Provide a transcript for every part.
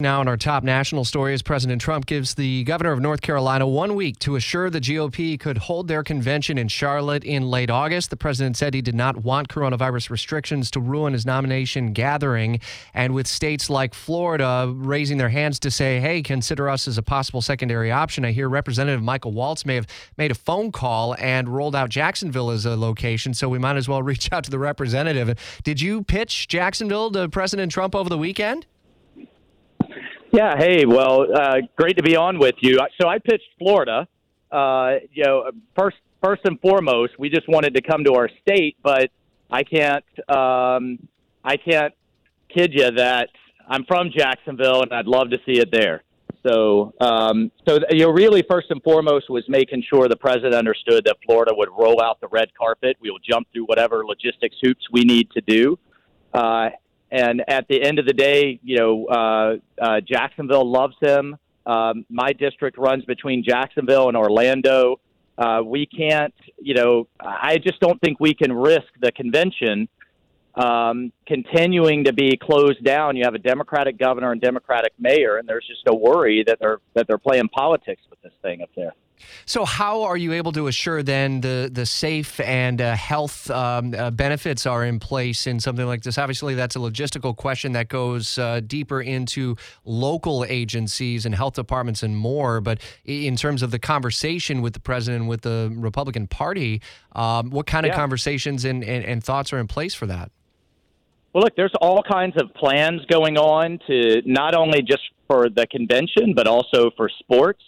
Now, in our top national stories, President Trump gives the governor of North Carolina one week to assure the GOP could hold their convention in Charlotte in late August. The president said he did not want coronavirus restrictions to ruin his nomination gathering. And with states like Florida raising their hands to say, hey, consider us as a possible secondary option, I hear Representative Michael Waltz may have made a phone call and rolled out Jacksonville as a location. So we might as well reach out to the representative. Did you pitch Jacksonville to President Trump over the weekend? Yeah. Hey. Well, uh, great to be on with you. So I pitched Florida. Uh, you know, first first and foremost, we just wanted to come to our state, but I can't um, I can't kid you that I'm from Jacksonville and I'd love to see it there. So, um, so you know, really, first and foremost was making sure the president understood that Florida would roll out the red carpet. We will jump through whatever logistics hoops we need to do. Uh, and at the end of the day, you know, uh, uh, Jacksonville loves him. Um, my district runs between Jacksonville and Orlando. Uh, we can't, you know, I just don't think we can risk the convention um, continuing to be closed down. You have a Democratic governor and Democratic mayor, and there's just a worry that they're that they're playing politics with this thing up there. So, how are you able to assure then the the safe and uh, health um, uh, benefits are in place in something like this? Obviously, that's a logistical question that goes uh, deeper into local agencies and health departments and more. But in terms of the conversation with the president, with the Republican Party, um, what kind of conversations and, and, and thoughts are in place for that? Well, look, there's all kinds of plans going on to not only just for the convention, but also for sports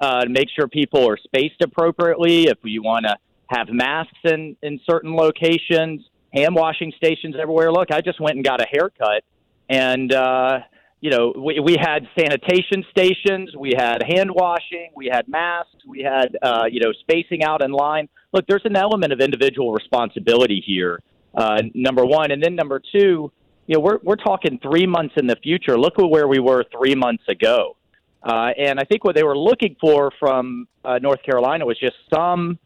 uh, make sure people are spaced appropriately. If you want to have masks in, in certain locations, hand washing stations everywhere. Look, I just went and got a haircut, and uh, you know we, we had sanitation stations, we had hand washing, we had masks, we had uh, you know spacing out in line. Look, there's an element of individual responsibility here. Uh, number one, and then number two, you know we're we're talking three months in the future. Look at where we were three months ago. Uh, and I think what they were looking for from uh, North Carolina was just some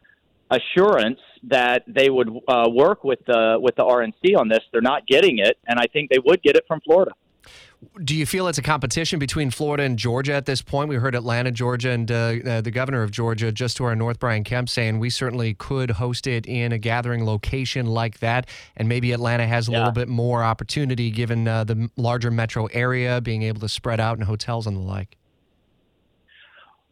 assurance that they would uh, work with the with the RNC on this. They're not getting it, and I think they would get it from Florida. Do you feel it's a competition between Florida and Georgia at this point? We heard Atlanta, Georgia, and uh, uh, the governor of Georgia, just to our north, Brian Kemp, saying we certainly could host it in a gathering location like that. And maybe Atlanta has a yeah. little bit more opportunity given uh, the larger metro area, being able to spread out in hotels and the like.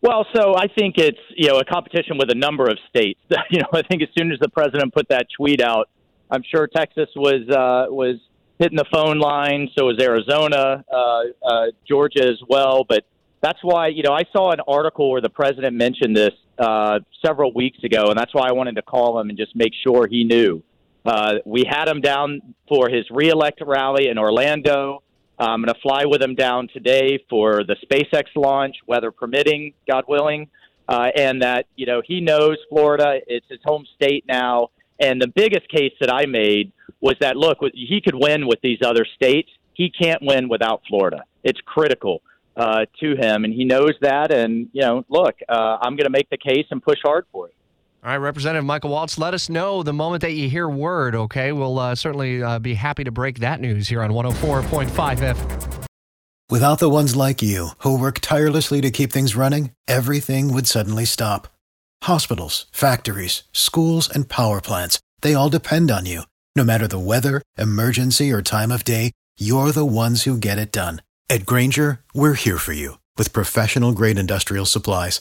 Well, so I think it's you know a competition with a number of states. you know, I think as soon as the president put that tweet out, I'm sure Texas was uh, was hitting the phone line. So was Arizona, uh, uh, Georgia as well. But that's why you know I saw an article where the president mentioned this uh, several weeks ago, and that's why I wanted to call him and just make sure he knew. Uh, we had him down for his reelect rally in Orlando. I'm going to fly with him down today for the SpaceX launch, weather permitting, God willing. Uh, and that, you know, he knows Florida, it's his home state now. And the biggest case that I made was that, look, he could win with these other states. He can't win without Florida. It's critical uh, to him, and he knows that. And, you know, look, uh, I'm going to make the case and push hard for it. All right, Representative Michael Waltz, let us know the moment that you hear word, okay? We'll uh, certainly uh, be happy to break that news here on 104.5 F. Without the ones like you, who work tirelessly to keep things running, everything would suddenly stop. Hospitals, factories, schools, and power plants, they all depend on you. No matter the weather, emergency, or time of day, you're the ones who get it done. At Grainger, we're here for you with professional grade industrial supplies.